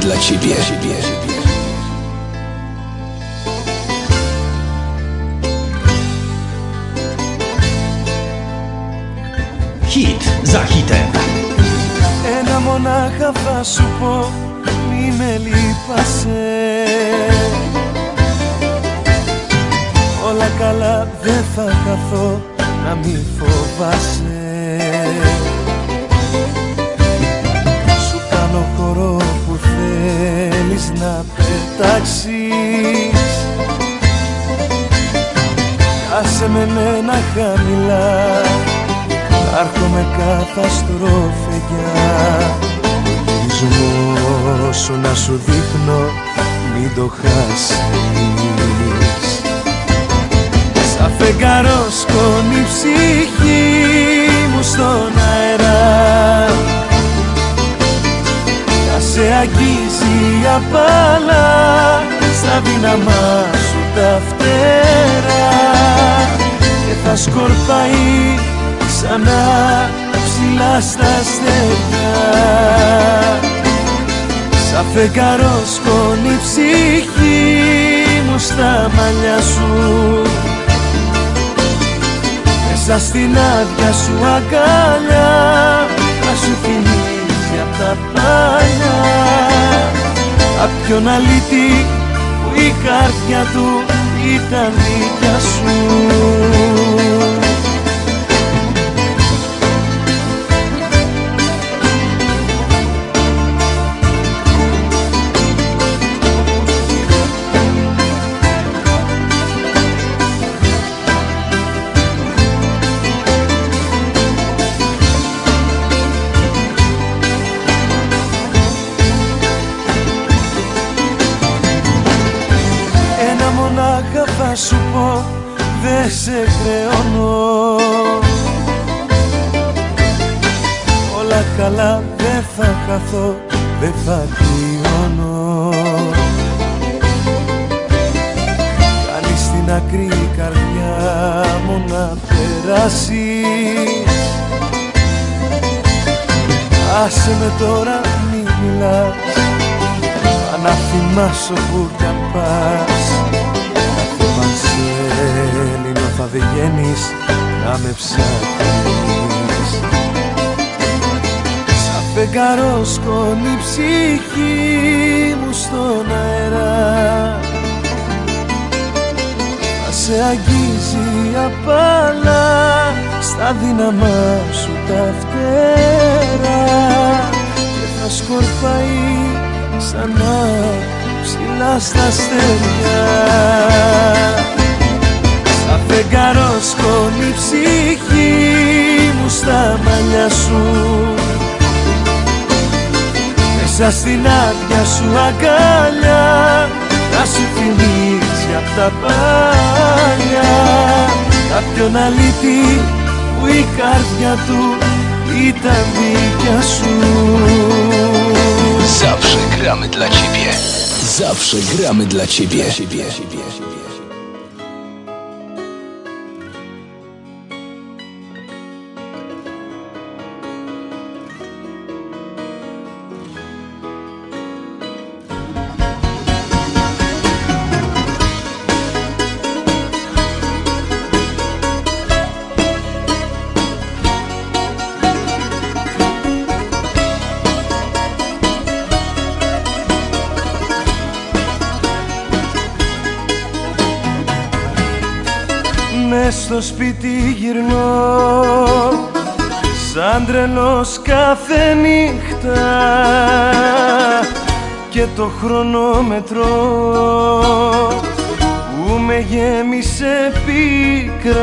dla ciebie. Hit za hitem. Ένα μονάχα θα σου πω μη με λείπασαι Όλα καλά δεν θα χαθώ να μη φοβάσαι πετάξεις Άσε με μένα χαμηλά Άρχομαι καταστροφεγιά Γυρισμό σου να σου δείχνω μην το χάσεις. Σαν φεγγαρός σκόνη η ψυχή μου στον αέρα. Θα σε αγγίζει απάλα στα δύναμά σου τα φτερά. Και θα σκορπάει ξανά ψηλά στα αστέρια Σαν φεγγαρό σκόνη η ψυχή μου στα μαλλιά σου. Μέσα στην άδεια σου αγκαλιά θα σου θυμίζει απ' τα παλιά Απ' ποιον αλήτη που η καρδιά του ήταν δίκια σου θυμάσω που κι αν πας Κάθε πανσέλινο θα βγαίνεις να με ψάχνεις. Σαν φεγγαρό σκόνη η ψυχή μου στον αέρα. Θα σε αγγίζει απάλα στα δύναμά σου τα φτερά. Και θα σκορπάει ξανά ψηλά στα αστέρια. Σαν φεγγαρό σκόνη η ψυχή μου στα μαλλιά σου. Μέσα στην άδεια σου αγκαλιά να σου θυμίζει απ' τα παλιά Κάποιον αλήτη που η καρδιά του ήταν δίκια σου. Zawsze gramy dla ciebie. Zawsze gramy dla ciebie. Dla ciebie. Σπίτι γυρνώ Σαν τρελός κάθε νύχτα. Και το χρονόμετρο Που με γέμισε πίκρα.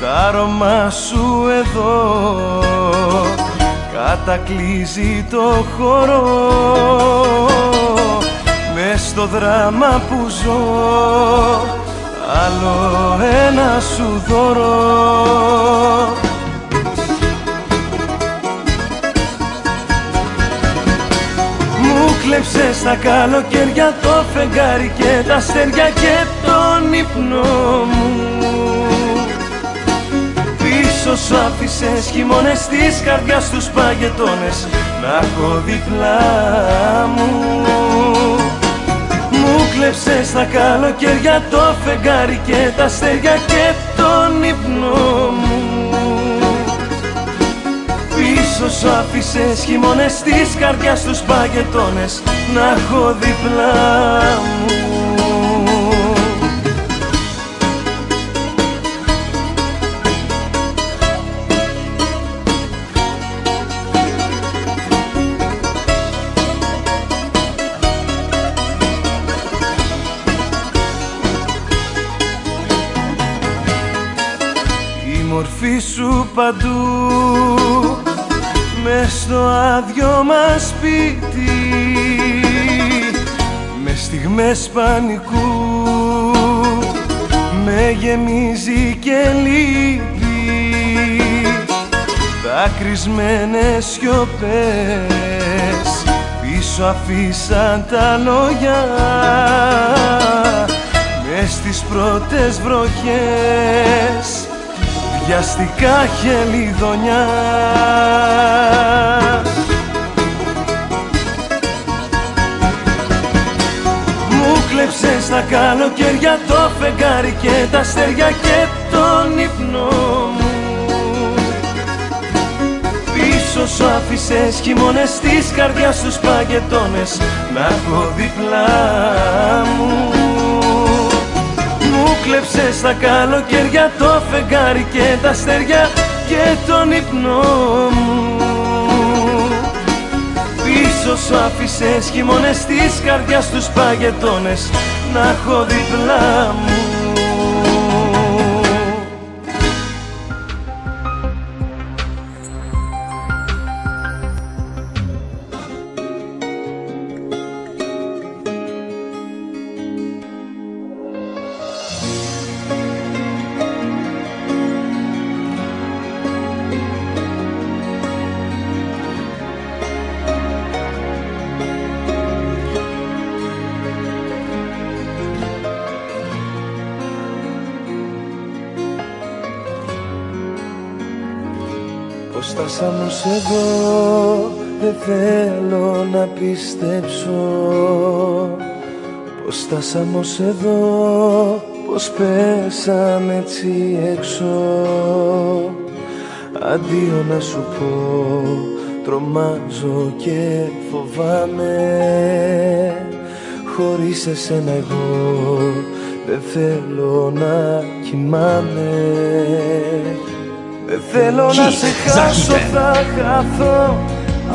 Το άρωμά σου εδώ Κατακλείζει το χώρο Μες στο δράμα που ζω άλλο ένα σου δώρο. Μου κλέψες τα καλοκαίρια το φεγγάρι και τα αστέρια και τον ύπνο μου. Πίσω σου άφησες χειμώνες της καρδιάς τους παγετώνες Να έχω διπλά μου Μου κλέψες τα καλοκαίρια το φεγγάρι και τα αστέρια και τον ύπνο μου. Πίσω σου άφησες χειμώνες της καρδιάς τους παγετώνες Να έχω διπλά μου μορφή σου παντού. Μες στο άδειο μας σπίτι. Με στιγμές πανικού. Με γεμίζει και λύπη. Δάκρυσμένες σιωπές πίσω αφήσαν τα λόγια. Μες στις πρώτες βροχές βιαστικά χελιδονιά. Μου κλέψες τα καλοκαίρια το φεγγάρι και τα αστέρια και τον ύπνο μου. Πίσω σου άφησες χειμώνες της καρδιάς τους παγετώνες να έχω διπλά μου μου κλέψες τα καλοκαίρια το φεγγάρι και τα αστέρια και τον ύπνο μου. Πίσω σου άφησες χειμώνες της καρδιάς τους παγετώνες. Να έχω διπλά μου φτάσαμε εδώ δεν θέλω να πιστέψω Πως φτάσαμε εδώ πως πέσαμε έτσι έξω. Αντίο να σου πω τρομάζω και φοβάμαι. Χωρίς εσένα εγώ δεν θέλω να κοιμάμαι. δεν θέλω να σε χάσω, θα χαθώ.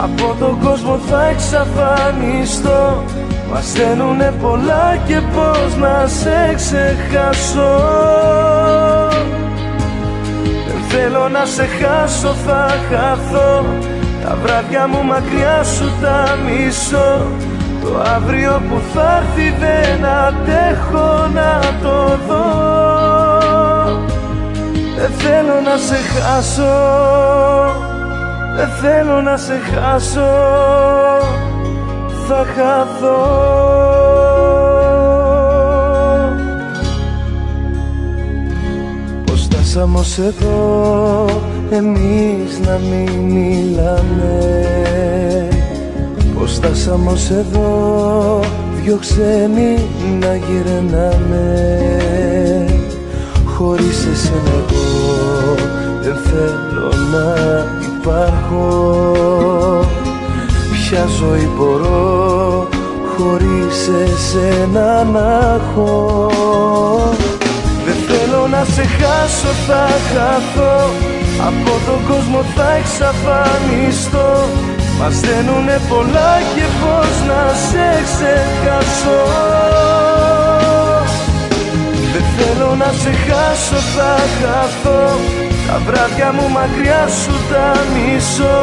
Από τον κόσμο θα εξαφανιστώ. Μας στέλνουνε πολλά και πώς να σε ξεχάσω. Δεν θέλω να σε χάσω, θα χαθώ. Τα βράδια μου μακριά σου τα μισώ. Το αύριο που θα έρθει δεν αντέχω να το δω δεν θέλω να σε χάσω. Δεν θέλω να σε χάσω. Θα χαθώ. Πως στάσαμε ως εδώ Εμείς να μην μιλάμε; Πως στάσαμε ως εδώ Δυο ξένοι να γυρνάμε; Χωρίς εσένα εγώ δεν θέλω να υπάρχω. Ποια ζωή μπορώ χωρίς εσένα να έχω; Δεν θέλω να σε χάσω θα χαθώ. Από τον κόσμο θα εξαφανιστώ. Μας δένουνε πολλά και πώς να σε ξεχάσω δεν θέλω να σε χάσω, θα χαθώ. Τα βράδια μου μακριά σου τα μισώ.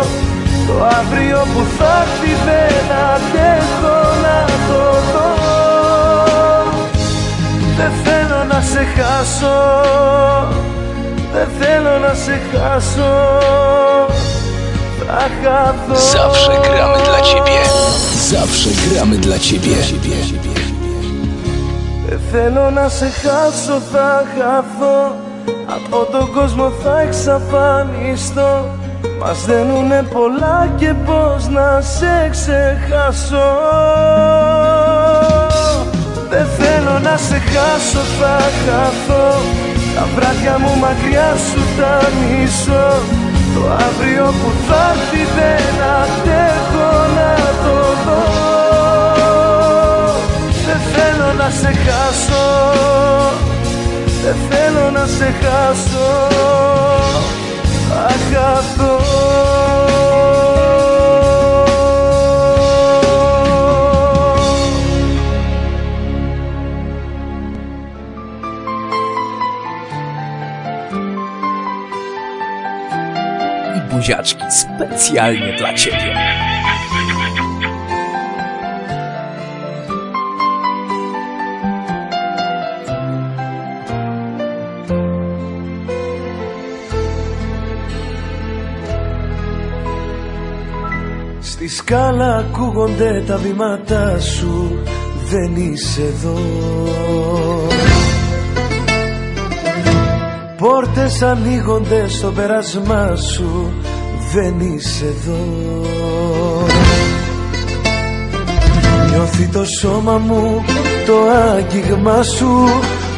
Το αύριο που θα έρθει δεν αντέχω να το δω. Δεν θέλω να σε χάσω. Δεν θέλω να σε χάσω. Θα χαθώ. Zawsze gramy dla ciebie. Zawsze gramy dla ciebie. Δεν θέλω να σε χάσω, θα χαθώ. Από τον κόσμο θα εξαφανιστώ. Μας δένουνε πολλά και πως να σε ξεχάσω. Δεν θέλω να σε χάσω θα χαθώ. Τα βράδια μου μακριά σου τα μισώ. Το αύριο που θα έρθει δεν αντέχω να θέλω να σε χάσω Θα χαθώ I buziaczki specjalnie dla Ciebie. Σκάλα ακούγονται τα βήματά σου. Δεν είσαι εδώ. Πόρτες ανοίγονται στο περασμά σου. Δεν είσαι εδώ. Νιώθει το σώμα μου το άγγιγμά σου.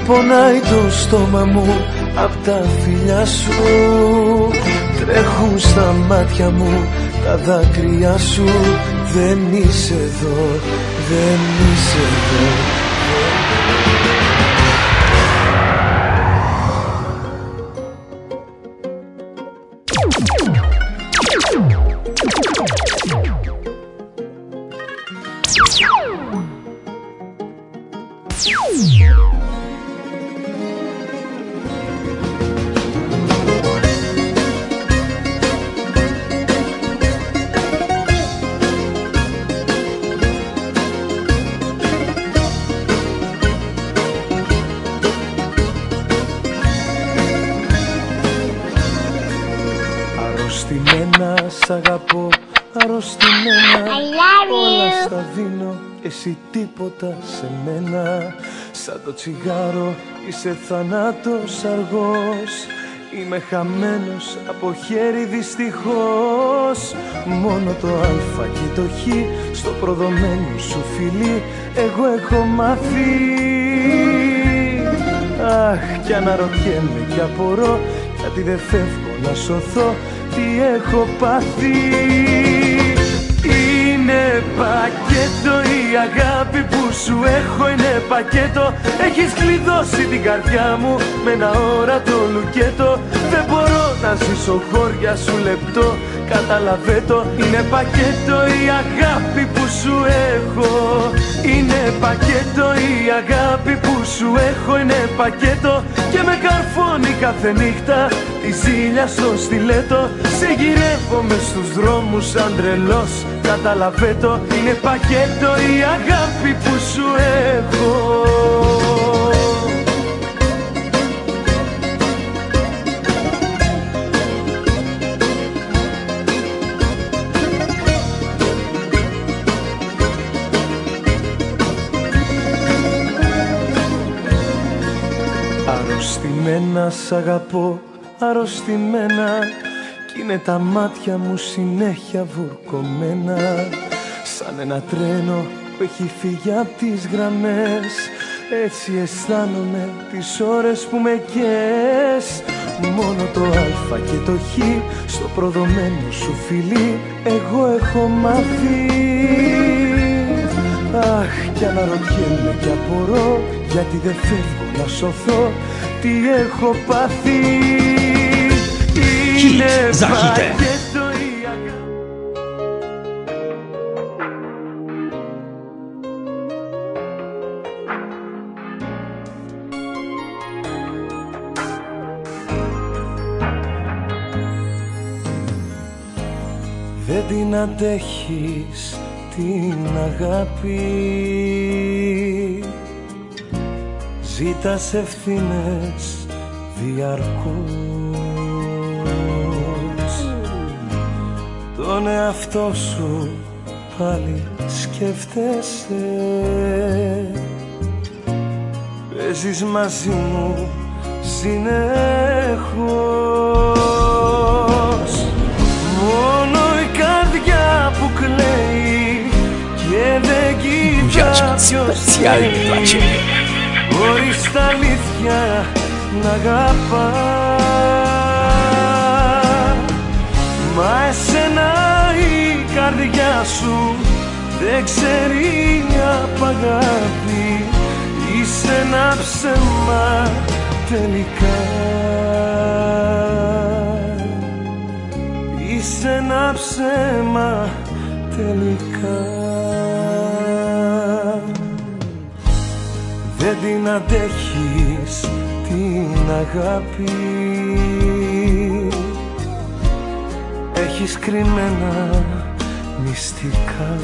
Πονάει το στόμα μου απ' τα φιλιά σου. Τρέχουν στα μάτια μου τα δάκρυα σου Δεν είσαι εδώ, δεν είσαι εδώ Σαν το τσιγάρο είσαι θανάτος αργός. Είμαι χαμένος από χέρι δυστυχώς. Μόνο το α και το χ στο προδομένο σου φιλί Εγώ έχω μάθει. Αχ κι αναρωτιέμαι κι απορώ Γιατί δεν φεύγω να σωθώ Τι έχω πάθει. Είναι πακέτο η αγάπη που σου έχω Είναι πακέτο. Έχεις κλειδώσει την καρδιά μου Με ένα όρατο λουκέτο. Δεν μπορώ να ζήσω χώρια σου λεπτό. Καταλαβέ το Είναι πακέτο η αγάπη που σου έχω. Είναι πακέτο η αγάπη που σου έχω Είναι πακέτο. Και με καρφώνει κάθε νύχτα Τη ζήλια στο στιλέτο Σε γυρεύω μες στους δρόμους σαν τρελός Καταλαβέ το Είναι πακέτο η αγάπη που σου έχω. Αρρωστημένα σ' αγαπώ, αρρωστημένα Κι είναι τα μάτια μου συνέχεια βουρκωμένα Σαν ένα τρένο που έχει φύγει απ' τις γραμμές. Έτσι αισθάνομαι τις ώρες που με καίες Μόνο το α και το χ στο προδομένο σου φιλί Εγώ έχω μάθει. Αχ κι αναρωτιέμαι κι απορώ Γιατί δεν φεύγω να σωθώ Τι έχω πάθει Είναι za hitem. πακέτο η αγάπη Δεν την αντέχεις την αγάπη. Ζήτας ευθύνες διαρκώς Τον εαυτό σου πάλι σκέφτεσαι. Παίζεις μαζί μου συνεχώς Μόνο η καρδιά που κλαίει και δεν κοιτά ποιος specjalnie dla Ciebie. Χωρίς τα αλήθεια να αγαπάς Μα εσένα η καρδιά σου δεν ξέρει απ' αγάπη. Είσαι ένα ψέμα τελικά. Είσαι ένα ψέμα τελικά. Δεν την αντέχεις την αγάπη Έχεις κρυμμένα μυστικά.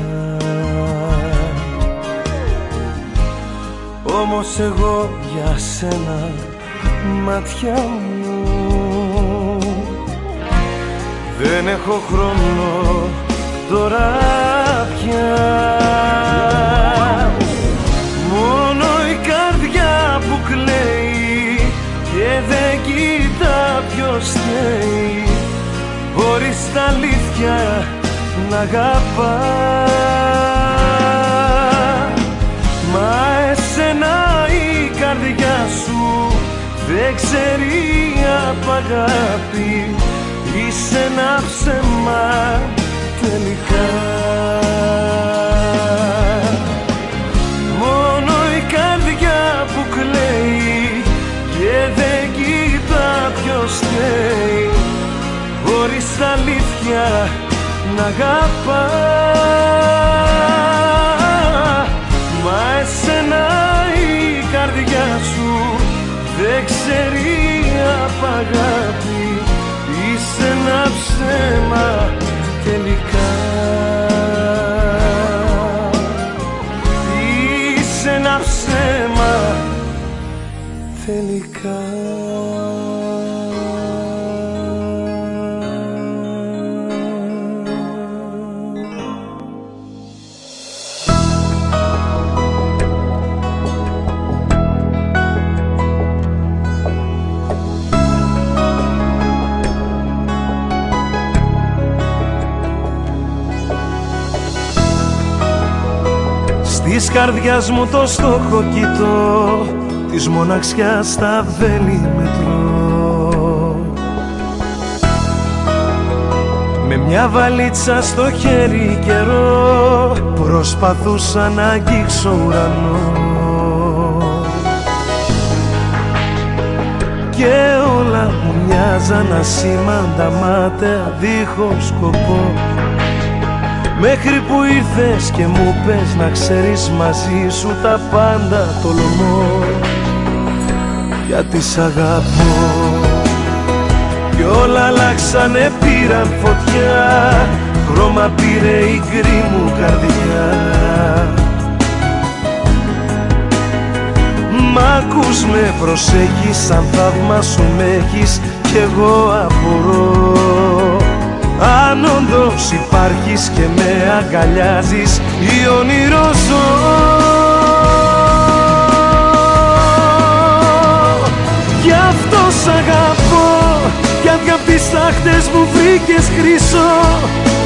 Όμως εγώ για σένα μάτια μου Δεν έχω χρόνο τώρα πια. Μόνο η καρδιά που κλαίει και δεν κοιτά ποιος θέλει χωρίς τα αλήθεια να αγαπά. Μα εσένα η καρδιά σου δεν ξέρει απ' αγάπη. Είσαι ένα ψέμα τελικά χωρίς τα αλήθεια να αγαπά. Μα εσένα η καρδιά σου δεν ξέρει απ' αγάπη. Είσαι ένα ψέμα τελικά. Είσαι ένα ψέμα τελικά καρδιάς μου το στόχο κοιτώ Της μοναξιάς τα βέλη μετρώ. Με μια βαλίτσα στο χέρι καιρό Προσπαθούσα να αγγίξω ουρανό. Και όλα μου μοιάζαν ασήμαντα μάταια δίχως σκοπό Μέχρι που ήρθες και μου πες να ξέρεις μαζί σου τα πάντα τολμώ Γιατί σ' αγαπώ. Κι όλα αλλάξανε πήραν φωτιά. Χρώμα πήρε η γκρι μου καρδιά. Μ' ακούς με προσέχεις σαν θαύμα σου με έχεις Κι εγώ απορώ αν όντως υπάρχεις και με αγκαλιάζεις ή όνειρο ζω Γι' αυτό σ' αγαπώ γιατί απ' τις τάχτες μου βρήκες χρυσό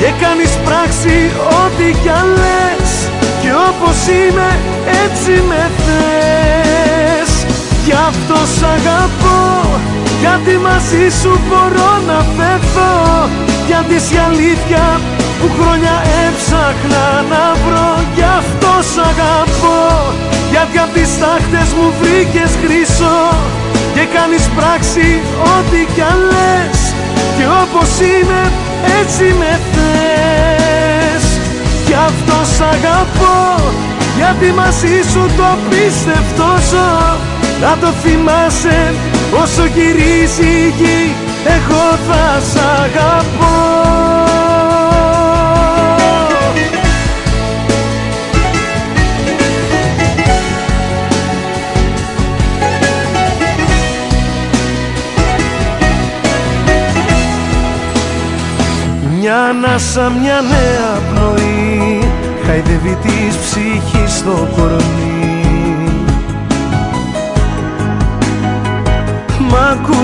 και κάνεις πράξη ό,τι κι αν λες και όπως είμαι έτσι με θες. Γι' αυτό σ' αγαπώ γιατί μαζί σου μπορώ να πέθω γιατί η αλήθεια που χρόνια έψαχνα να βρω Γι' αυτό σ' αγαπώ. Γιατί απ' τις τάχτες μου βρήκες χρυσό Και κάνεις πράξη ό,τι κι αν λες. Και όπως είμαι έτσι με θες. Γι' αυτό σ' αγαπώ. Γιατί μαζί σου το απίστευτο ζω. Να το θυμάσαι όσο γυρίζει η γη εγώ θα σ' αγαπώ. Μια ανάσα, μια νέα πνοή χαϊδεύει της ψυχής στο κορμί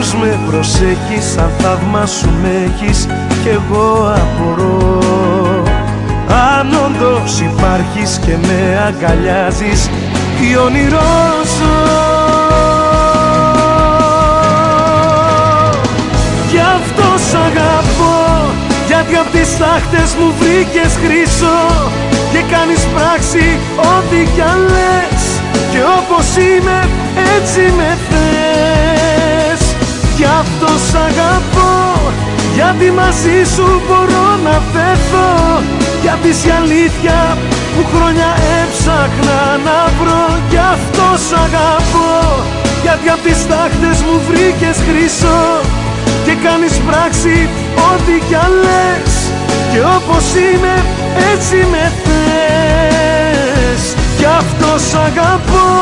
πως με προσέχεις Αν θαύμα σου με έχεις Κι εγώ απορώ. Αν όντως υπάρχεις και με αγκαλιάζεις Τι όνειρός ζω. Γι' αυτό σ' αγαπώ Γιατί απ' τις τάχτες μου βρήκες χρυσό Και κάνεις πράξη ό,τι κι αν λες. Και όπως είμαι έτσι με θες Γι' αυτό σ' αγαπώ. Γιατί μαζί σου μπορώ να πέθω Γιατί η αλήθεια που χρόνια έψαχνα να βρω. Γι' αυτό σ' αγαπώ. Γιατί απ' τις τάχτες μου βρήκες χρυσό. Και κάνεις πράξη ό,τι κι αν λες. Και όπως είμαι έτσι με θες. Γι' αυτό σ' αγαπώ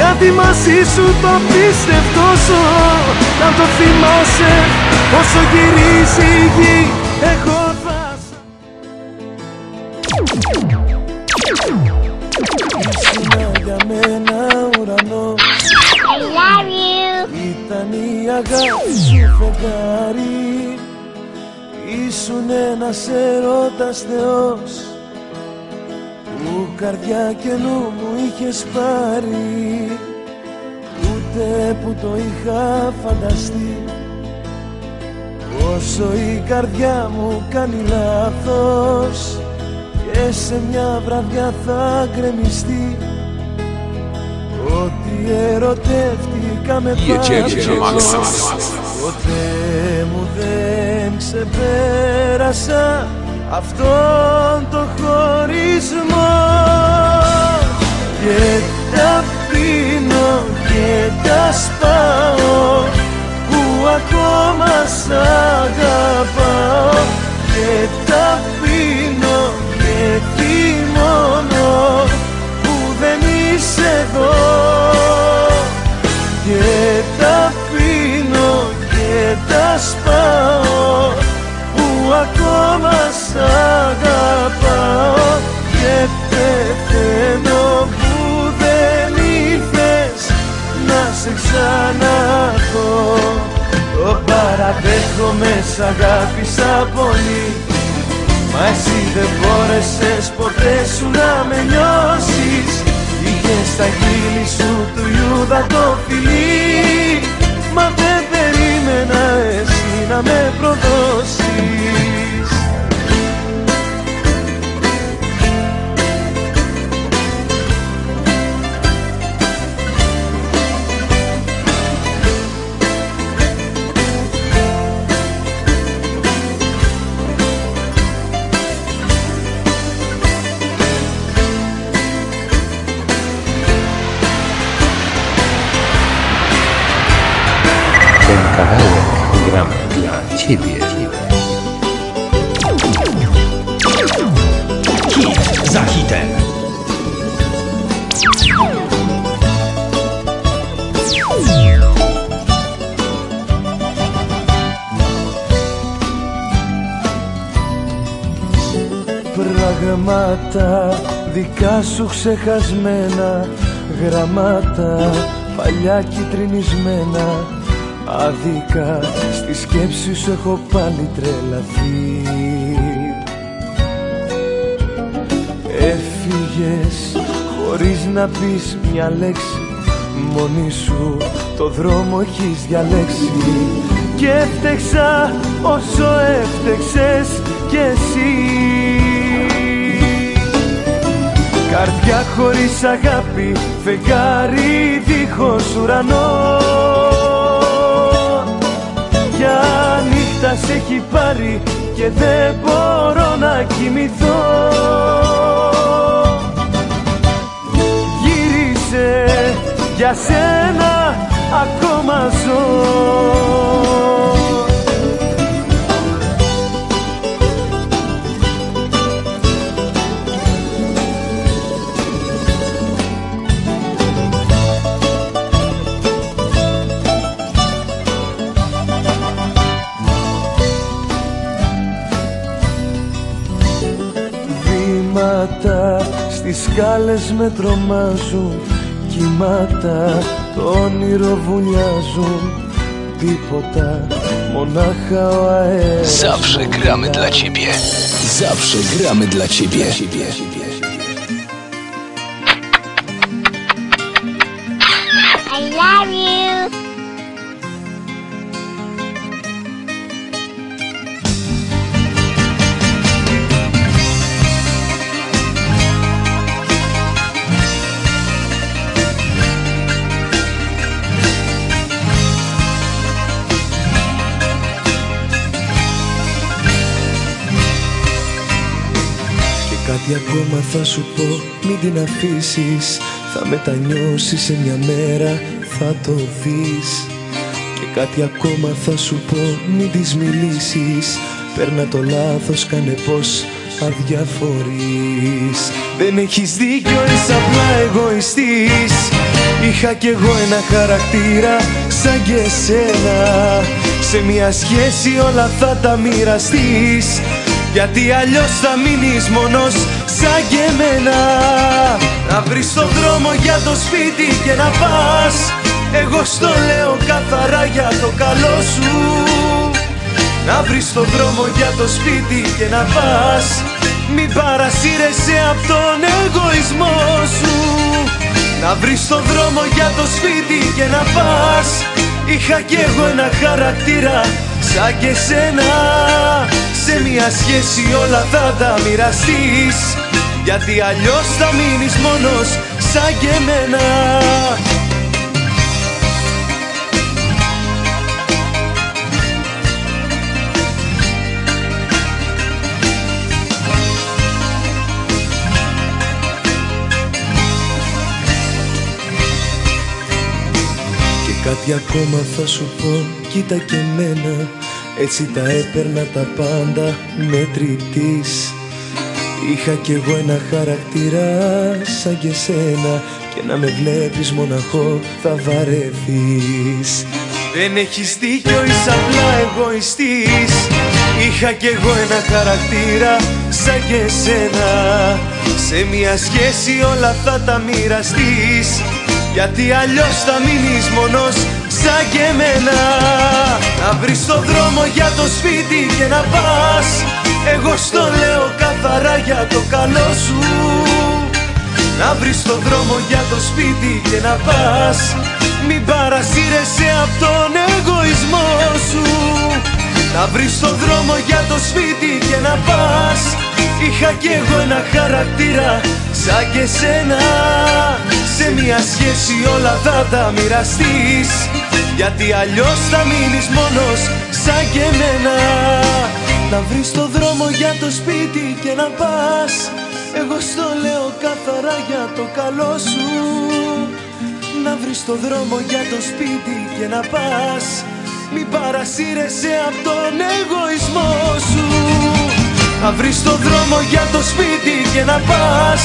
γιατί μαζί σου το πίστευτο ζω. Να το θυμάσαι όσο γυρίζει η γη. Εγώ θα Ήσουνα για μένα ουρανός. I love you. ήταν η αγάπη σου φεγγάρι. Ήσουν ένας έρωτας θεός Που καρδιά και νου μου είχες πάρει. Ούτε που το είχα φανταστεί. Όσο η καρδιά μου κάνει λάθος Και σε μια βραδιά θα γκρεμιστεί. Ότι ερωτεύτηκα με πάθος Ποτέ μου δεν ξεπέρασα αυτόν το χωρισμό. Και τα πίνω και τα σπάω που ακόμα σ' αγαπάω. Και τα πίνω και θυμώνω που δεν είσαι εδώ. Και τα πίνω και τα σπάω που ακόμα σ' αγαπάω και πεθαίνω που δεν ήρθες να σε ξαναδώ το παραδέχομαι σ' αγάπησα πολύ Μα εσύ δεν μπόρεσες ποτέ σου να με νιώσεις. Είχες στα χείλη σου του Ιούδα το φιλί Μα δεν περίμενα εσύ να με προδώσεις kawałek gram dla ciebie. Hit za hitem. Πράγματα δικά σου ξεχασμένα Γραμμάτα παλιά κυτρινισμένα Άδικα στη σκέψη σου έχω πάλι τρελαθεί. Έφυγες χωρίς να πεις μια λέξη. Μόνη σου το δρόμο έχεις διαλέξει. Και έφτεξα όσο έφτεξες κι εσύ. Καρδιά χωρίς αγάπη, φεγγάρι δίχως ουρανό Για νύχτα σε έχει πάρει και δεν μπορώ να κοιμηθώ. Γύρισε για σένα ακόμα ζω Βήματα στις σκάλες με τρομάζουν Κύματα το όνειρο βουλιάζουν τίποτα Μονάχα ο αέρας Zawsze gramy dla ciebie. Zawsze gramy dla ciebie. I Και κάτι ακόμα θα σου πω Μην την αφήσεις. Θα μετανιώσεις σε μια μέρα Θα το δεις. Και κάτι ακόμα θα σου πω Μην της μιλήσεις. Παίρνα το λάθος Κάνε πως αδιαφορείς. Δεν έχεις δίκιο Είσαι απλά εγωιστής. Είχα κι εγώ ένα χαρακτήρα Σαν και εσένα. Σε μια σχέση όλα θα τα μοιραστείς. Γιατί αλλιώς θα μείνεις μόνος σαν και εμένα. Να βρεις τον δρόμο για το σπίτι και να πας. Εγώ στο λέω καθαρά για το καλό σου. Να βρεις τον δρόμο για το σπίτι και να πας. Μην παρασύρεσαι από τον εγωισμό σου. Να βρεις τον δρόμο για το σπίτι και να πας Είχα κι εγώ ένα χαρακτήρα σαν και σένα. Σε μια σχέση όλα θα τα μοιραστείς Γιατί αλλιώς θα μείνεις μόνος σαν και εμένα κάτι ακόμα θα σου πω, κοίτα και μένα Έτσι τα έπαιρνα τα πάντα μετρητής. Είχα κι εγώ ένα χαρακτήρα σαν και σένα Και να με βλέπεις μοναχό θα βαρεθείς. Δεν έχεις δίκιο, είσαι απλά εγωιστής. Είχα κι εγώ ένα χαρακτήρα σαν και σένα Σε μια σχέση όλα θα τα μοιραστείς. Γιατί αλλιώς θα μείνεις μόνος σαν και εμένα. Να βρεις το δρόμο για το σπίτι και να πας. Εγώ στο λέω καθαρά για το καλό σου. Να βρεις το δρόμο για το σπίτι και να πας. Μην παρασύρεσαι από τον εγωισμό σου. Να βρεις το δρόμο για το σπίτι και να πας. Είχα κι εγώ ένα χαρακτήρα σαν και σένα Σε μια σχέση όλα θα τα μοιραστείς. Γιατί αλλιώς θα μείνεις μόνος σαν και εμένα. Να βρεις το δρόμο για το σπίτι και να πας. Εγώ στο λέω καθαρά για το καλό σου. Να βρεις το δρόμο για το σπίτι και να πας. Μην παρασύρεσαι από τον εγωισμό σου. Να βρεις το δρόμο για το σπίτι και να πας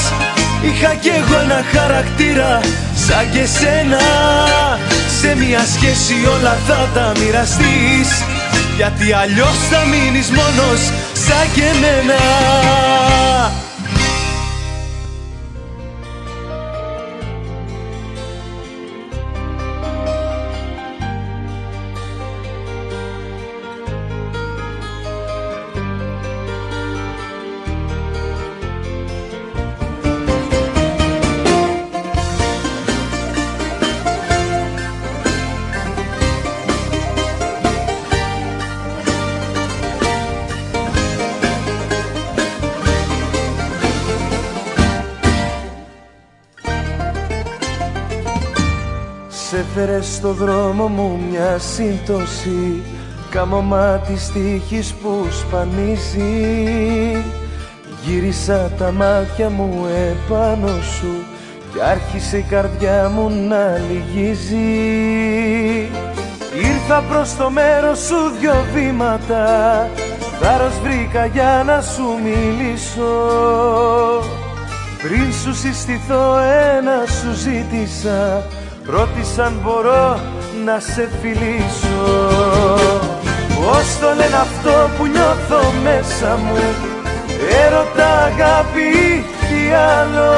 Είχα κι εγώ ένα χαρακτήρα σαν και σένα. Σε μια σχέση όλα θα τα μοιραστείς. Γιατί αλλιώς θα μείνεις μόνος σαν και εμένα στο δρόμο μου μια σύμπτωση Καμωμά της τύχης που σπανίζει. Γύρισα τα μάτια μου επάνω σου Κι άρχισε η καρδιά μου να λυγίζει. Ήρθα προς το μέρος σου δυο βήματα. Θάρρος βρήκα για να σου μιλήσω. Πριν σου συστηθώ ένα σου ζήτησα Ρώτησα αν μπορώ να σε φιλήσω. Πώς το λένε αυτό που νιώθω μέσα μου; Έρωτα αγάπη τι άλλο;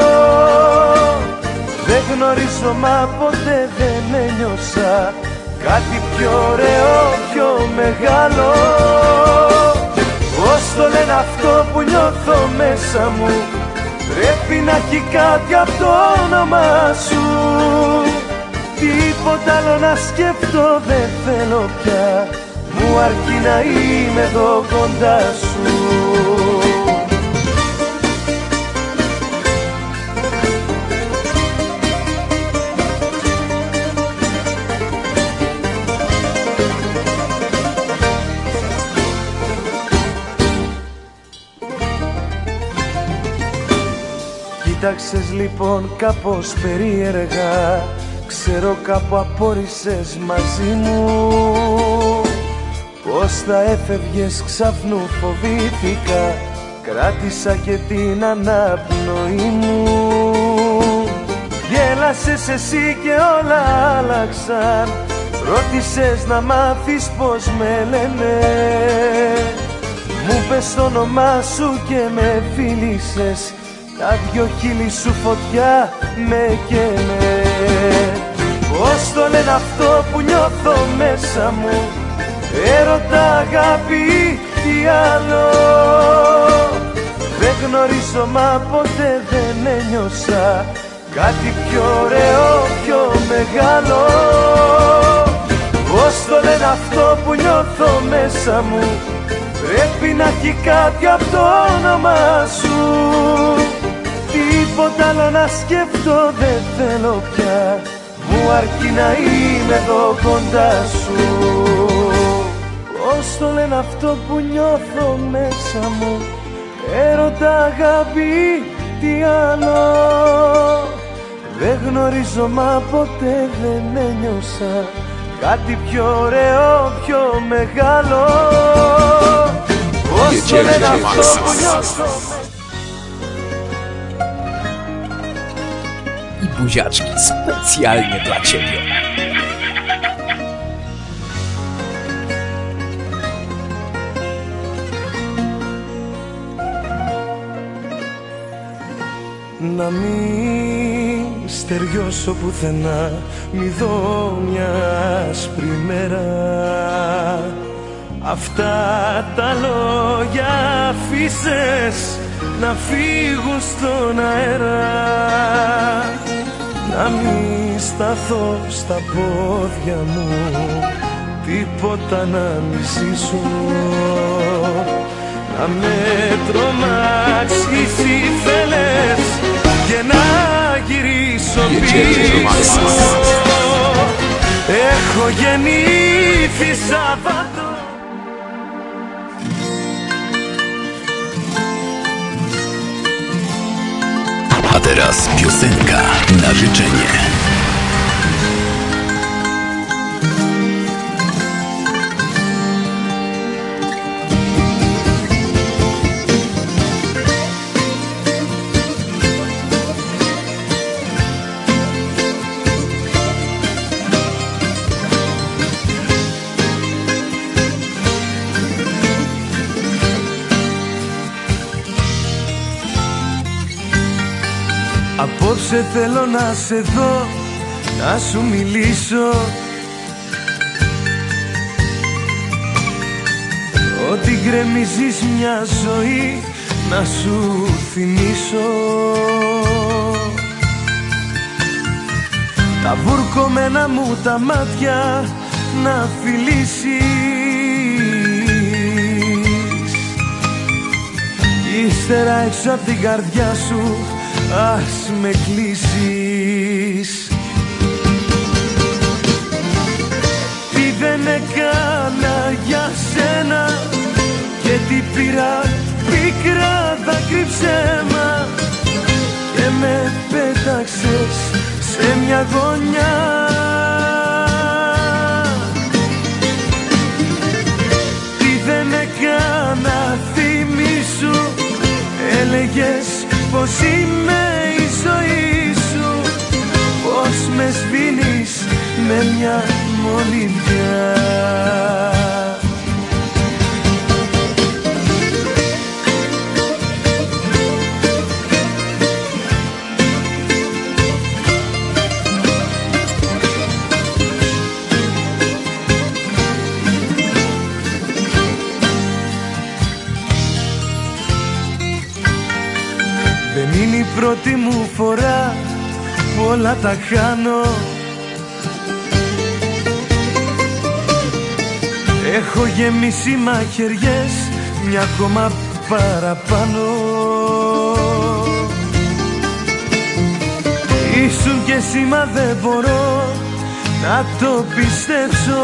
Δεν γνωρίζω μα ποτέ δεν ένιωσα Κάτι πιο ωραίο, πιο μεγάλο. Πώς το λένε αυτό που νιώθω μέσα μου; Πρέπει να έχει κάτι από το όνομα σου Τίποτα άλλο να σκεφτώ δεν θέλω πια. Μου αρκεί να είμαι εδώ κοντά σου. Κοίταξες λοιπόν κάπως περίεργα Ξέρω κάπου απόρρισες μαζί μου. Πώς θα έφευγες ξαφνού φοβήθηκα Κράτησα και την αναπνοή μου. Γέλασες εσύ και όλα άλλαξαν Ρώτησες να μάθεις πως με λένε. Μου πες το όνομά σου και με φίλησες τα δυο χείλη σου φωτιά με καίνε Πώς το λένε αυτό που νιώθω μέσα μου Έρωτα αγάπη τι άλλο. Δεν γνωρίζω μα ποτέ δεν ένιωσα Κάτι πιο ωραίο, πιο μεγάλο. Πώς το λένε αυτό που νιώθω μέσα μου Πρέπει να έχει κάτι από το όνομα σου. Τίποτα άλλο να σκεφτώ δεν θέλω πια Μου αρκεί να είμαι εδώ κοντά σου. Πώς το λένε αυτό που νιώθω μέσα μου; Έρωτα αγάπη τι άλλο; Δεν γνωρίζω μα ποτέ δεν ένιωσα Κάτι πιο ωραίο, πιο μεγάλο. Πώς το λένε αυτό που νιώθω I buziaczki specjalnie dla Ciebie. Να μην στεριώσω πουθενά Μη δω μιας άσπρη μέρα Αυτά τα λόγια αφήσες να φύγουν στον αέρα Να μην σταθώ στα πόδια μου Τίποτα να μη ζήσω Να με τρομάξεις ήθελες Και να γυρίσω πίσω. Έχω γεννήθει Σαββατό A teraz piosenka na życzenie. Απόψε θέλω να σε δω, να σου μιλήσω. Ότι γκρεμίζεις μια ζωή να σου θυμίσω. Τα βουρκωμένα μου τα μάτια να φιλήσεις. Ύστερα έξω απ' την καρδιά σου ας με κλείσεις Τι δεν έκανα για σένα και τι πήρα πικρά δάκρυ ψέμα και με πέταξες σε μια γωνιά. Τι δεν έκανα θυμίσου έλεγες πως είμαι η ζωή σου Πως με σβήνεις με μια μολυβιά πρώτη μου φορά που όλα τα χάνω. Έχω γεμίσει μαχαιριές μια ακόμα παραπάνω. Ήσουν και εσύ μα δεν μπορώ να το πιστέψω.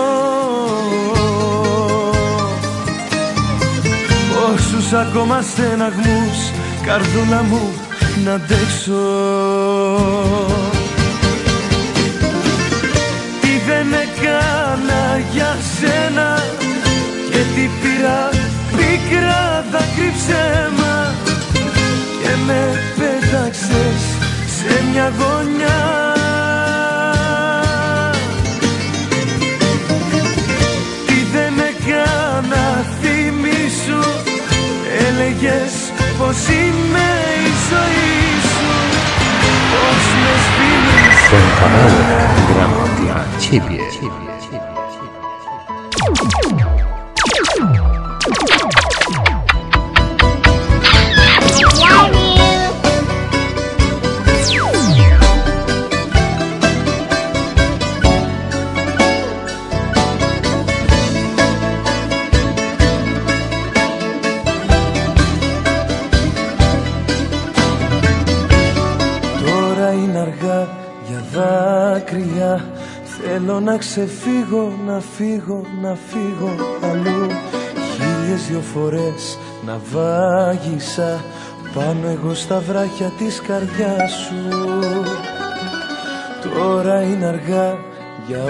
Όσους ακόμα στεναγμούς καρδούλα μου να αντέξω. Τι δεν έκανα για σένα και τι πήρα πικρά δάκρυ ψέμα. Και με πέταξες σε μια γωνιά. Τι δεν έκανα θυμίσου έλεγες πως είμαι η ζωή σου πως με σβήνεις Gram dla ciebie. Να ξεφύγω, να φύγω, να φύγω αλλού. Χίλιες δυο φορές να βάγισα Πάνω εγώ στα βράχια της καρδιάς σου. Τώρα είναι αργά για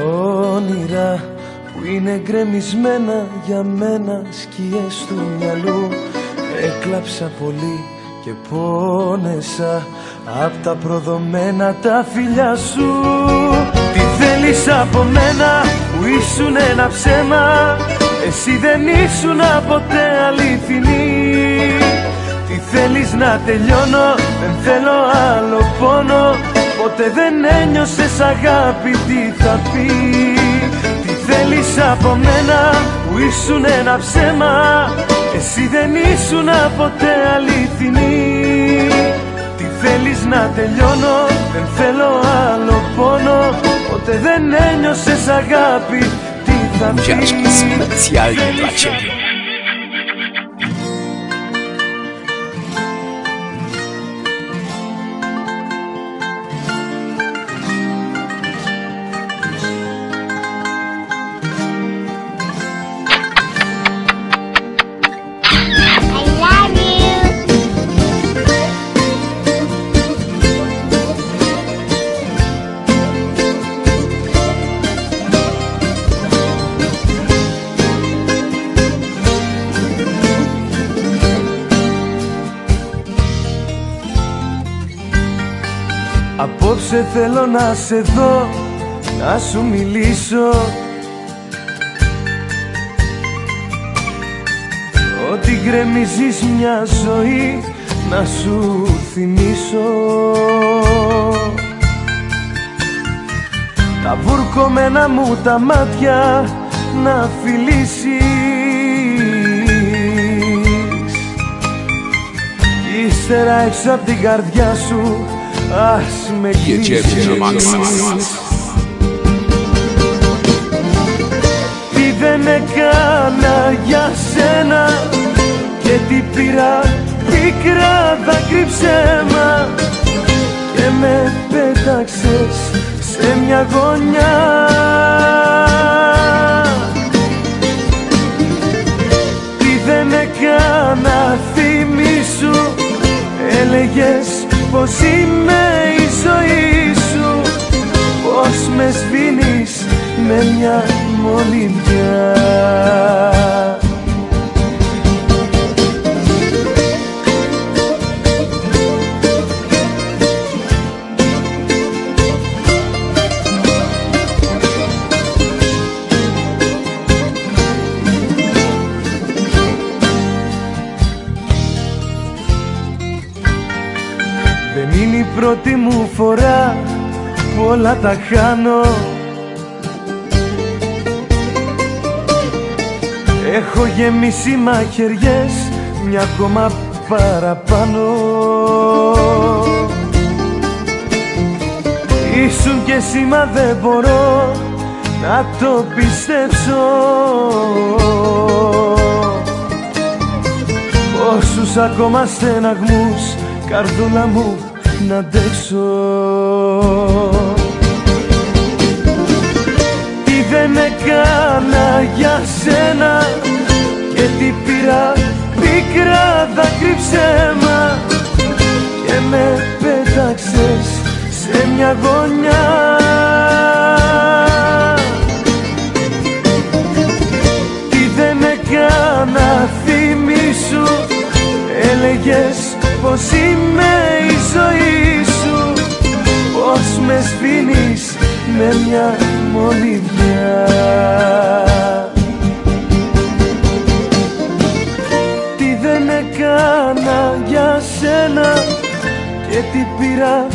όνειρα που είναι γκρεμισμένα για μένα σκιές του μυαλού. Έκλαψα πολύ και πόνεσα απ' τα προδομένα τα φιλιά σου. Τι θέλεις από μένα που ήσουν ένα ψέμα. Εσύ δεν ήσουν ποτέ αληθινή. Τι θέλεις να τελειώνω, δεν θέλω άλλο πόνο. Ποτέ δεν ένιωσες αγάπη, τι θα πεις; Τι θέλεις από μένα που ήσουν ένα ψέμα; Εσύ δεν ήσουν ποτέ αληθινή. Τι θέλεις να τελειώνω, δεν θέλω άλλο πόνο Ποτέ δεν ένιωσες αγάπη, τι θα πει Buziaczki specjalnie dla ciebie. Απόψε θέλω να σε δω, να σου μιλήσω. Ότι γκρεμίζεις μια ζωή να σου θυμίσω. Τα βουρκωμένα μου τα μάτια να φιλήσεις. Ύστερα έξω απ' την καρδιά σου ας με Jedziemy na maksa. κλείσεις Τι δεν έκανα για σένα Και τι πήρα πικρά δάκρυ ψέμα Και με πέταξες σε μια γωνιά. Τι δεν έκανα θυμίσου Έλεγες πως είμαι η ζωή σου Πως με σβήνεις με μια μολυμπιά πρώτη μου φορά που όλα τα χάνω. Έχω γεμίσει μαχαιριές μια ακόμα παραπάνω. Ήσουν και εσύ μα δεν μπορώ να το πιστέψω. Πόσους ακόμα στεναγμούς καρδούλα μου να αντέξω. Τι δεν έκανα για σένα και τι πήρα πικρά δάκρυ ψέμα και με πέταξες σε μια γωνιά. Τι δεν έκανα θυμίσου Έλεγες πως είμαι η ζωή σου Πως με σβήνεις με μια μολυβιά Τι δεν έκανα για σένα Και τι πήρα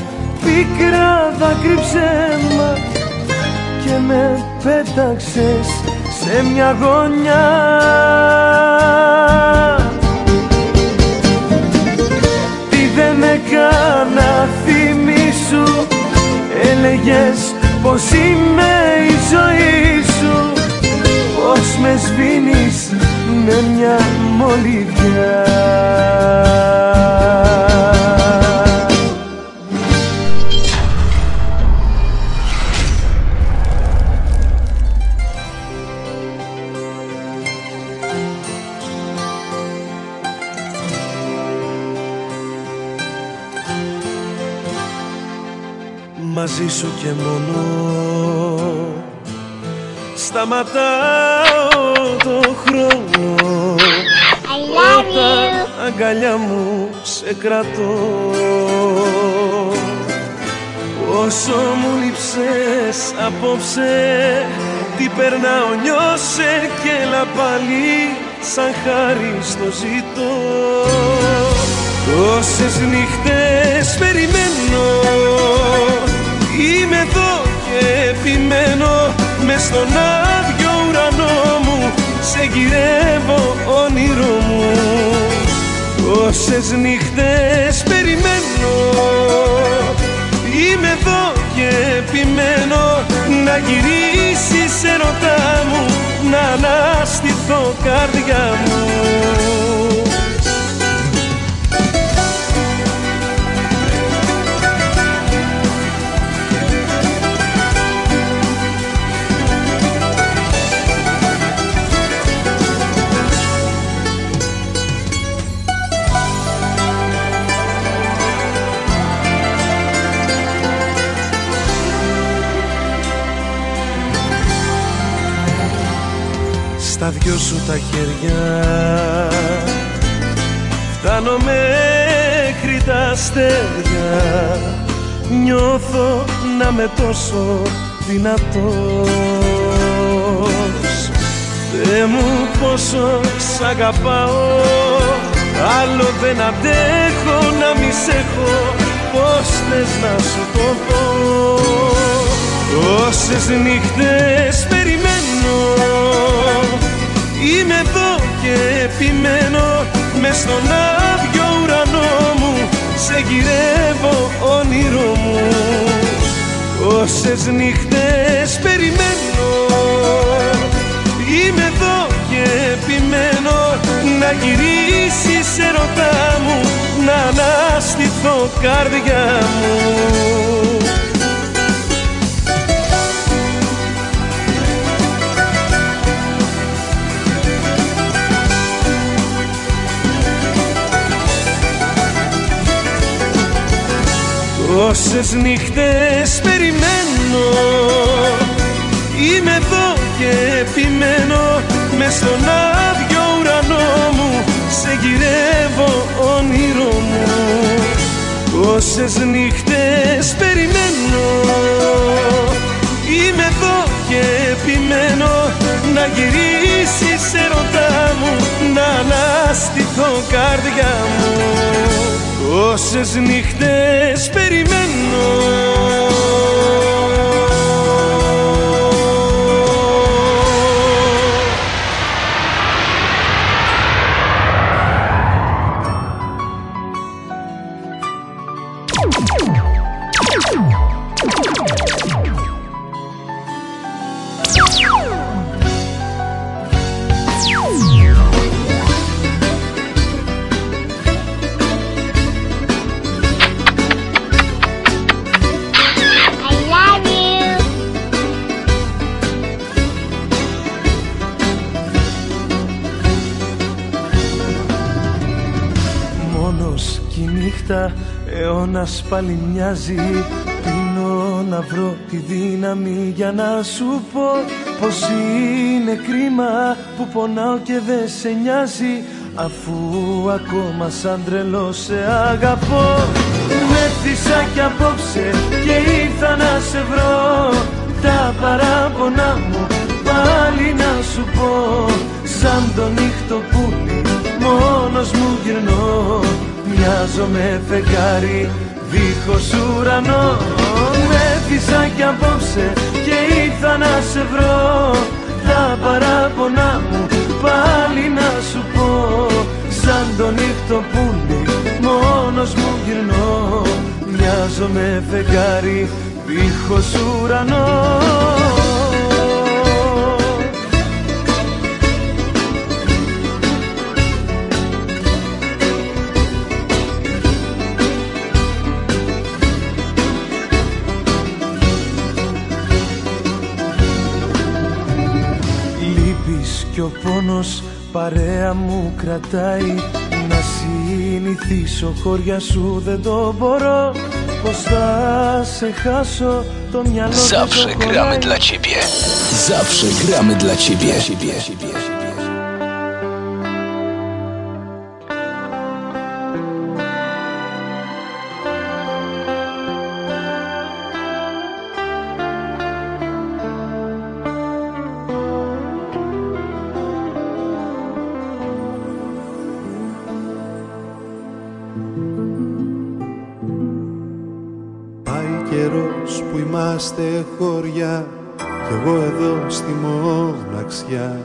πικρά δάκρυ ψέμα Και με πέταξες σε μια γωνιά Τι δεν έκανα θυμίσου Έλεγες πως είμαι η ζωή σου. Πως με σβήνεις με μια μολυβιά μαζί σου και μόνο. Σταματάω το χρόνο. I love Όταν you. αγκαλιά μου σε κρατώ. Όσο μου λείψες απόψε Τι περνάω νιώσε και έλα πάλι Σαν χάρη στο ζητώ. Τόσες νύχτες περιμένω Είμαι εδώ και επιμένω Μες στον άδειο ουρανό μου. Σε γυρεύω όνειρό μου. Τόσες νύχτες περιμένω Είμαι εδώ και επιμένω Να γυρίσεις ερωτά μου Να αναστηθώ καρδιά μου στα δυο σου τα χέρια. Φτάνω μέχρι τα αστέρια. Νιώθω να με τόσο δυνατός. Θεέ μου πόσο σ' αγαπάω. Άλλο δεν αντέχω να μη σε έχω. Πώς θες να σου το πω Τόσες νύχτες περιμένω Είμαι εδώ και επιμένω Μες στον άδειο ουρανό μου. Σε γυρεύω όνειρό μου. Όσες νύχτες περιμένω. Είμαι εδώ και επιμένω Να γυρίσεις ερωτά μου Να αναστηθώ καρδιά μου Τόσες νύχτες περιμένω. Είμαι εδώ και επιμένω. Μες στον άδειο ουρανό μου. Σε γυρεύω όνειρό μου. Τόσες νύχτες περιμένω. Είμαι εδώ και επιμένω. Να γυρίσεις ερωτά μου Να αναστηθώ καρδιά μου. Τόσες νύχτες περιμένω πάλι μοιάζει. Πίνω να βρω τη δύναμη για να σου πω Πως είναι κρίμα που πονάω και δεν σε νοιάζει Αφού ακόμα σαν τρελό σε αγαπώ. Με κι απόψε και ήρθα να σε βρω. Τα παράπονά μου πάλι να σου πω. Σαν το νύχτο πουλί μόνος μου γυρνώ. Μοιάζω με φεγγάρι δίχως ουρανό Με κι απόψε και ήρθα να σε βρω. Τα παράπονά μου πάλι να σου πω. Σαν το νύχτο πουλί μόνος μου γυρνώ. Μοιάζω με φεγγάρι δίχως ουρανό Κι ο πόνος παρέα μου κρατάει. Να συνηθίσω χώρια σου δεν το μπορώ. Πως θα σε χάσω το μυαλό Zawsze gramy dla ciebie Zawsze gramy dla ciebie είμαστε χωριά κι εγώ εδώ στη μοναξιά.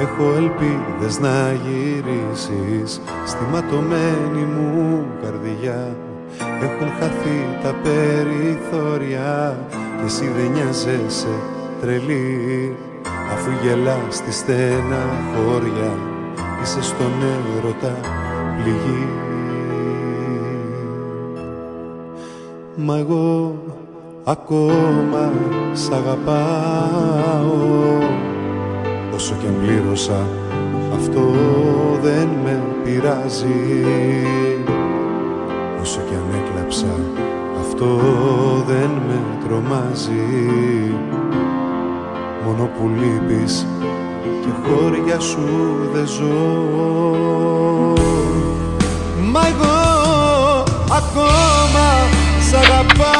Έχω ελπίδες να γυρίσεις στη ματωμένη μου καρδιά. Έχουν χαθεί τα περιθώρια και εσύ δεν νοιάζεσαι τρελή. Αφού γελάς στη στένα χώρια είσαι στον έρωτα πληγή. Μα εγώ Ακόμα σ' αγαπάω. Όσο κι αν πλήρωσα αυτό δεν με πειράζει. Όσο κι αν έκλαψα αυτό δεν με τρομάζει. Μόνο που λείπεις και χώρια σου δεν ζω. Μα εγώ ακόμα σ' αγαπάω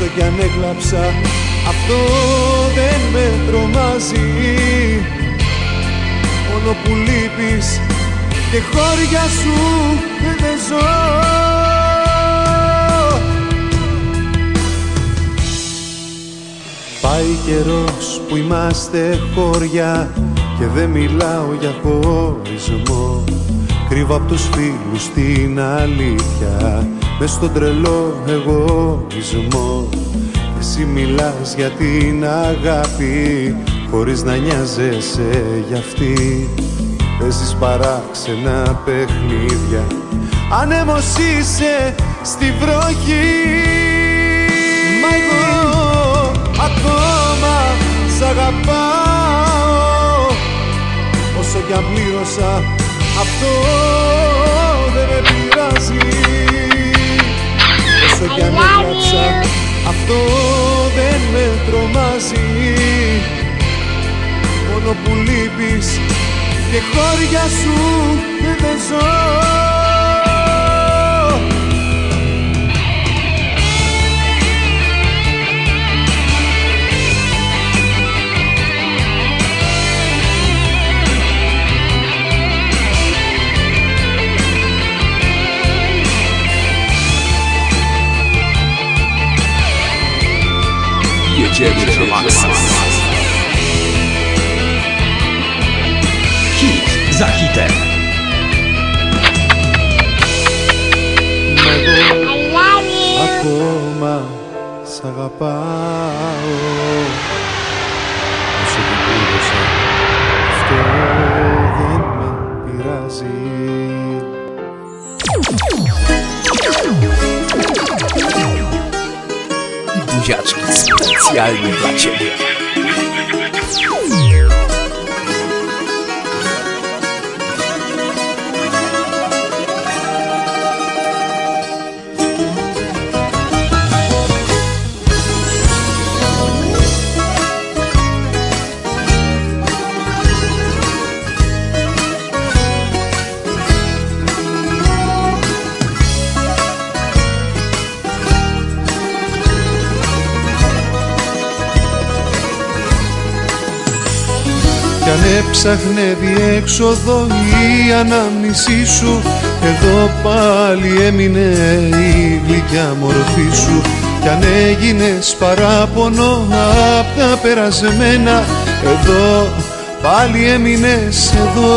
Όσο κι αν έκλαψα αυτό δεν με τρομάζει. Μόνο που λείπεις και χώρια σου δεν ζω. Πάει καιρός που είμαστε χώρια και δεν μιλάω για χωρισμό. Κρύβω απ' τους φίλους την αλήθεια μες στον τρελό εγωισμό. Εσύ μιλάς για την αγάπη χωρίς να νοιάζεσαι για αυτή. Παίζεις παράξενα παιχνίδια. Ανέμος είσαι στη βροχή. Μα εγώ ακόμα σ' αγαπάω. Όσο κι αν πλήρωσα αυτό Όσο κι αν έγραψα αυτό δεν με τρομάζει. Μόνο που λείπεις και χώρια σου δεν ζω jedziemy do maksa. Hit za hitem. Ακόμα σ' αγαπάω Όσο και πλήρωσα Αυτό δεν με πειράζει buziaczki specjalnie dla Ciebie. Έψαχνε διέξοδο η ανάμνησή σου. Εδώ πάλι έμεινε η γλυκιά μορφή σου. Κι αν έγινες παράπονο απ' τα περασμένα Εδώ πάλι έμεινες εδώ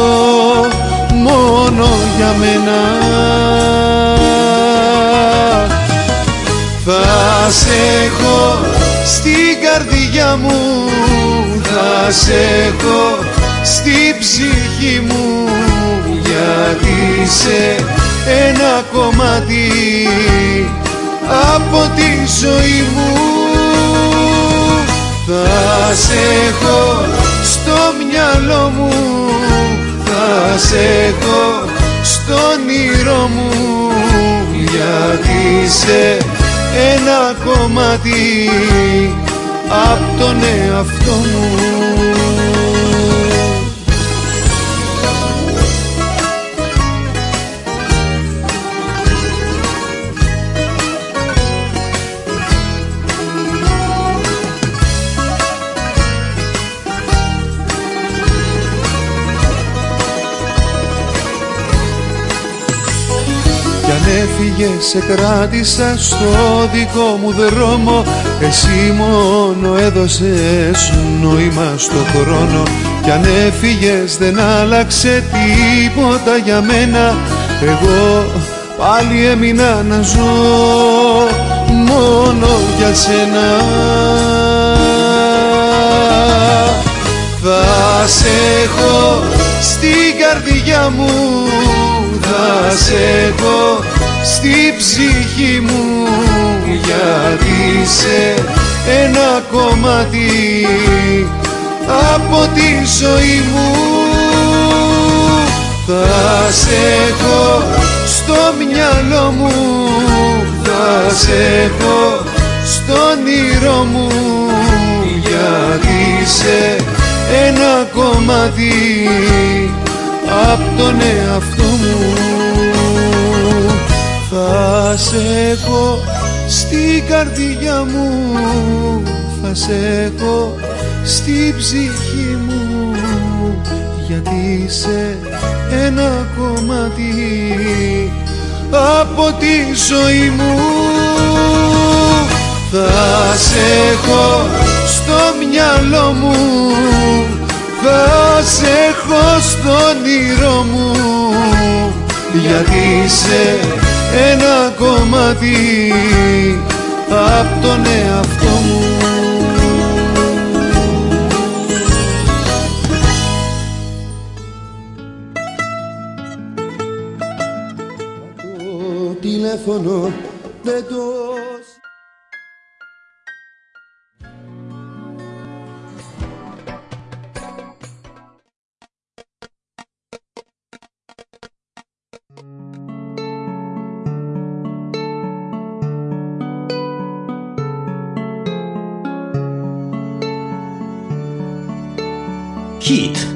μόνο για μένα. Θα σε έχω στην καρδιά μου Θα σε έχω στην ψυχή μου Γιατί σε ένα κομμάτι από τη ζωή μου. Θα σε έχω στο μυαλό μου Θα σε έχω στο όνειρό μου. Γιατί σε ένα κομμάτι από τον εαυτό μου έφυγε σε κράτησα στο δικό μου δρόμο. Εσύ μόνο έδωσες νόημα στο χρόνο. Κι αν έφυγες δεν άλλαξε τίποτα για μένα. Εγώ πάλι έμεινα να ζω μόνο για σένα. Θα σε έχω στην καρδιά μου θα σε έχω στη ψυχή μου γιατί σε ένα κομμάτι από τη ζωή μου. Θα σε έχω στο μυαλό μου θα σε έχω στο όνειρό μου γιατί σε ένα κομμάτι απ' τον εαυτό μου θα σε έχω στην καρδιά μου θα σε έχω στην ψυχή μου. Γιατί σε ένα κομμάτι από τη ζωή μου. Θα σε έχω στο μυαλό μου θα σε έχω στο όνειρό μου. Γιατί σε ένα κομμάτι απ' τον εαυτό μου. Το τηλέφωνο δεν το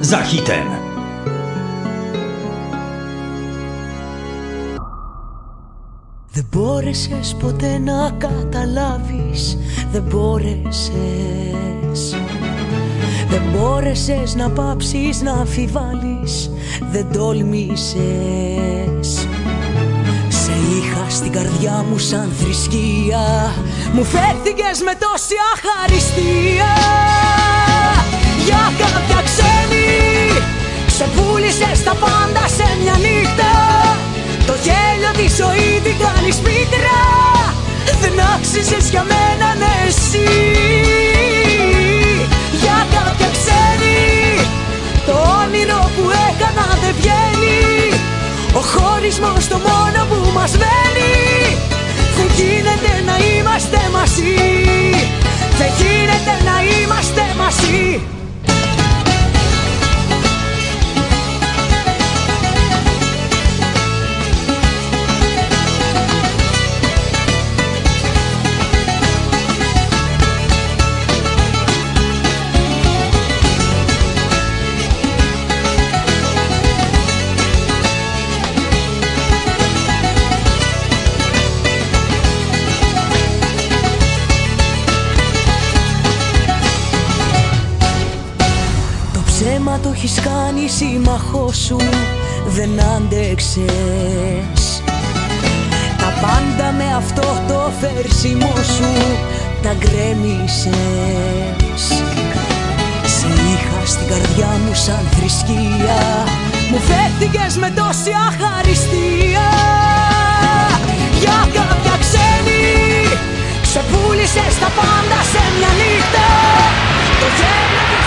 za hitem. Δεν μπόρεσες ποτέ να καταλάβεις. Δεν μπόρεσες. Δεν μπόρεσες να πάψεις να αμφιβάλλεις. Δεν τόλμησες. Σε είχα στην καρδιά μου σαν θρησκεία. Μου φέρθηκες με τόση αχαριστία. Για κάποια ξένη Σε πούλησες τα πάντα σε μια νύχτα. Το γέλιο της ζωής την κάνεις πίτρα. Δεν άξιζες για μένα ναι εσύ. Για κάποια ξένη Το όνειρο που έκανα δεν βγαίνει. Ο χωρισμός το μόνο που μας μένει. Δεν γίνεται να είμαστε μαζί. Δεν γίνεται να είμαστε μαζί κάνει σύμμαχό σου δεν άντεξες. Τα πάντα με αυτό το φέρσιμο σου τα γκρέμισες. Σε είχα στην καρδιά μου σαν θρησκεία Μου φέρθηκες με τόση αχαριστία. Για κάποια ξένη Ξεπούλησες τα πάντα σε μια νύχτα. Το γέλιο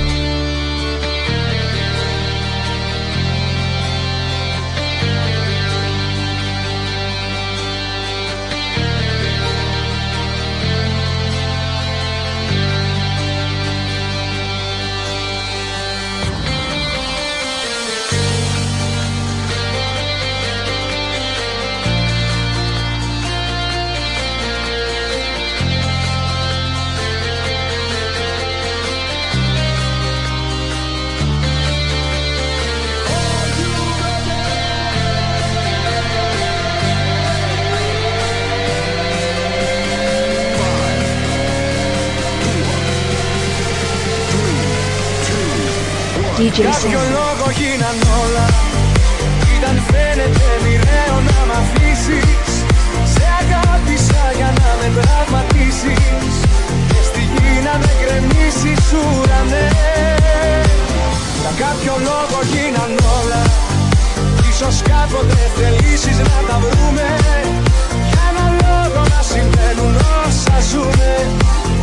DJ Κάποιο Sam. λόγο γίναν όλα. Ήταν φαίνεται μοιραίο να μ' αφήσεις. Σε αγάπησα για να με τραυματίσεις. Και στη γη να με γκρεμίσεις ουρανέ. Για κάποιο λόγο γίναν όλα. Ίσως κάποτε θελήσεις να τα βρούμε. Για ένα λόγο να συμβαίνουν όσα ζούμε.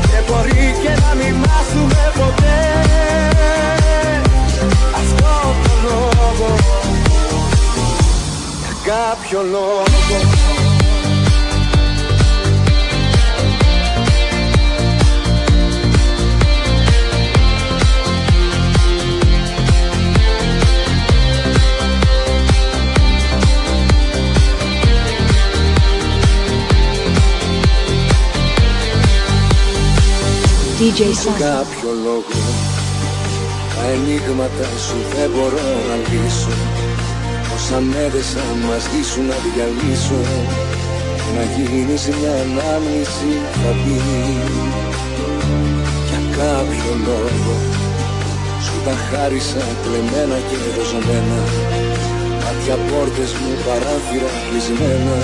Και μπορεί και να μην μάθουμε ποτέ κάποιο λόγο. DJ Sam. κάποιο λόγο. Τα ενίγματα σου δεν μπορώ να λύσω Όσα μέδεσα μαζί σου να διαλύσω Να γίνεις μια ανάμνηση θα πεις. Για κάποιο λόγο Σου τα χάρισα κλεμμένα και ροζωμένα. Μάτια πόρτες μου παράθυρα κλεισμένα.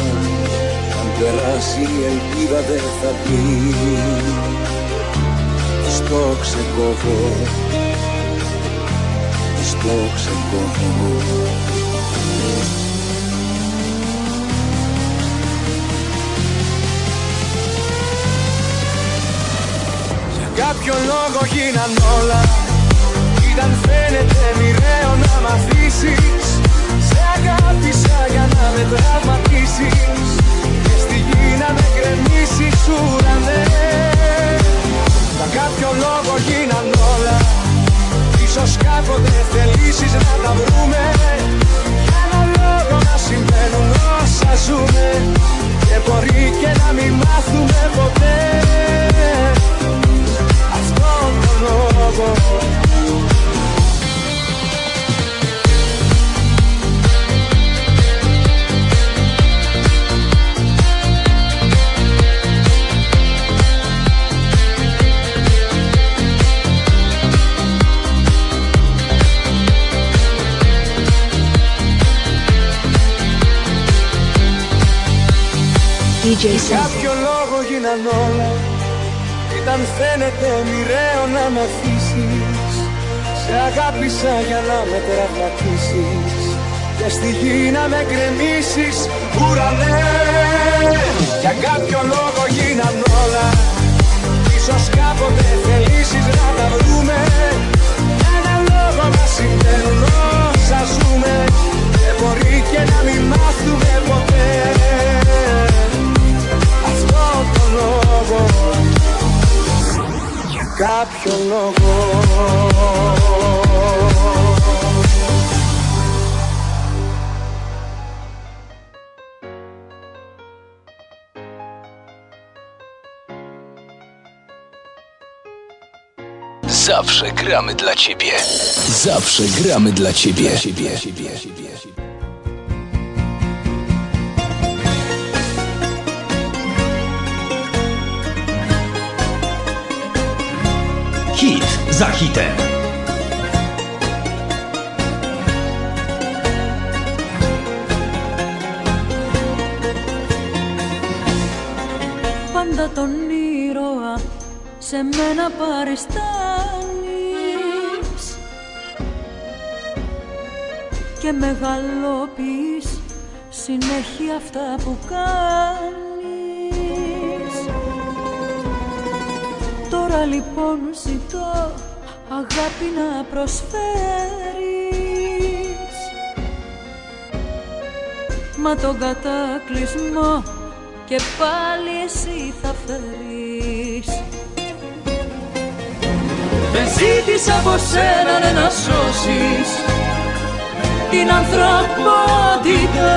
Αν περάσει η ελπίδα δεν θα πει. Στο ξεκόβω. Στο ξεκόβω κάποιο λόγο γίναν όλα. Ήταν φαίνεται μοιραίο να μ' αφήσεις. Σε αγάπησα για να με τραυματίσεις. Και στη γη να με γκρεμίσεις ουρανέ. Για κάποιο λόγο γίναν όλα. Ίσως κάποτε θελήσεις να τα βρούμε. Για ένα λόγο να συμβαίνουν όσα ζούμε. Και μπορεί και να μην μάθουμε ποτέ λόγο DJ Για Sam. κάποιο λόγο γίναν όλα Ήταν φαίνεται μοιραίο να μ' αφήσεις Σε αγάπησα για να με τραυματίσεις Και στη γη να με γκρεμίσεις ουρανέ Για κάποιο λόγο γίναν όλα. Ίσως κάποτε θελήσεις να τα βρούμε. Για ένα λόγο να συμβαίνουν όσα ζούμε. Και μπορεί και να μην μάθουμε ποτέ. Αυτό το λόγο. Για κάποιο λόγο Zawsze gramy dla ciebie. Zawsze gramy dla ciebie. Hit Za hitem. Πάντα τον ήρωα σε μένα παριστάνεις και μεγαλοποιείς συνέχεια αυτά που κάνεις Τώρα λοιπόν ζητώ αγάπη να προσφέρεις. Μα τον κατάκλυσμό και πάλι εσύ θα φέρεις. Δεν ζήτησα από σένα ναι, να σώσεις την ανθρωπότητα.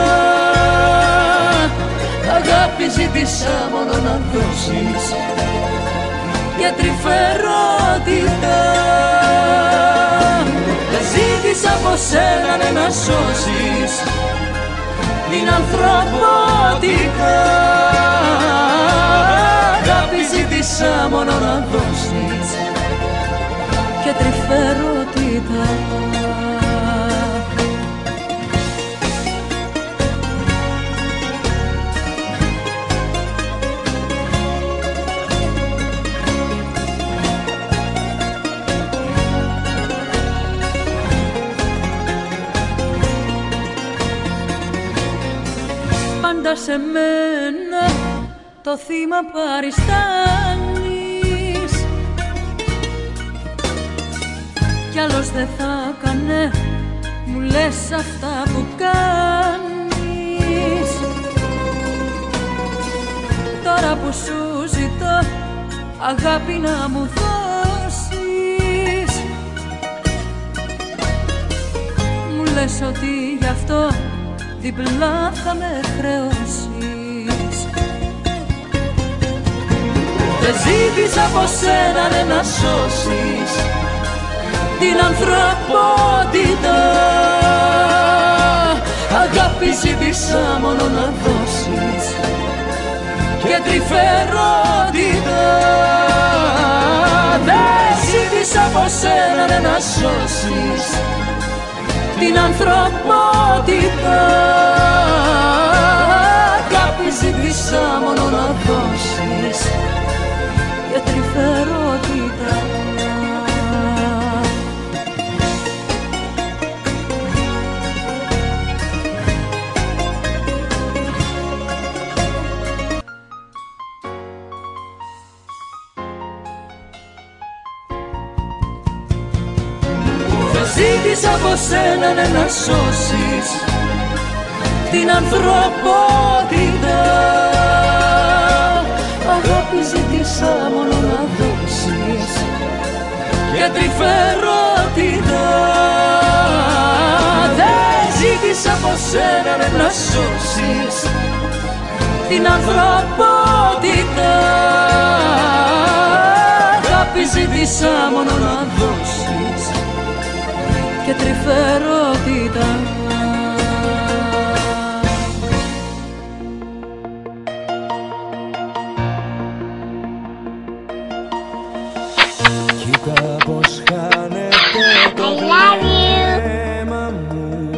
Αγάπη ζήτησα μόνο να δώσεις για τρυφερότητα. Δεν ζήτησα από σένα ναι, να σώσεις την ανθρωπότητα. Αγάπη ζήτησα μόνο να δώσεις και τρυφερότητα Πάντα σε μένα το θύμα παριστάνεις. Κι άλλος δεν θα κάνε μου λες αυτά που κάνεις. Τώρα που σου ζητώ αγάπη να μου δώσεις. Μου λες ότι γι' αυτό διπλά θα με χρεώσεις. Δεν ζήτησα από σένα ναι, να σώσεις την ανθρωπότητα. Αγάπη ζήτησα μόνο να δώσεις και τρυφερότητα. Δεν ζήτησα από σένα ναι, να σώσεις την ανθρωπότητα. Αγάπη ζήτησα μόνο να δώσεις από σένα ναι, να σώσεις την ανθρωπότητα. Αγάπη ζήτησα μόνο να δώσεις για τρυφερότητα. Δεν ζήτησα από σένα ναι, να σώσεις την ανθρωπότητα. Αγάπη ζήτησα μόνο να δώσεις και τρυφερότητα Κοίτα πως χάνεται το I love you. βλέμμα μου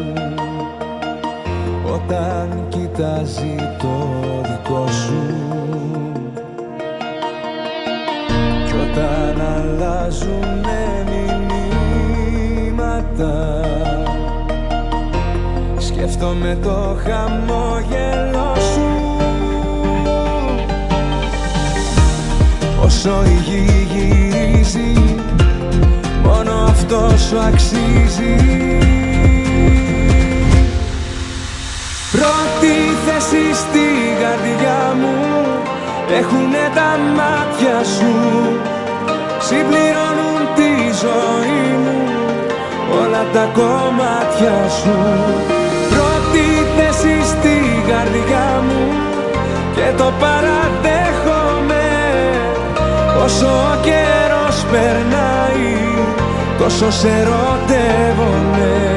Όταν κοιτάζει το Σκέφτομαι το χαμόγελο σου. Όσο η γη γυρίζει Μόνο αυτός σου αξίζει. Πρώτη θέση στη καρδιά μου Έχουνε τα μάτια σου. Συμπληρώνουν τη ζωή μου Όλα τα κομμάτια σου το παραδέχομαι Όσο ο καιρός περνάει τόσο σε ερωτεύομαι.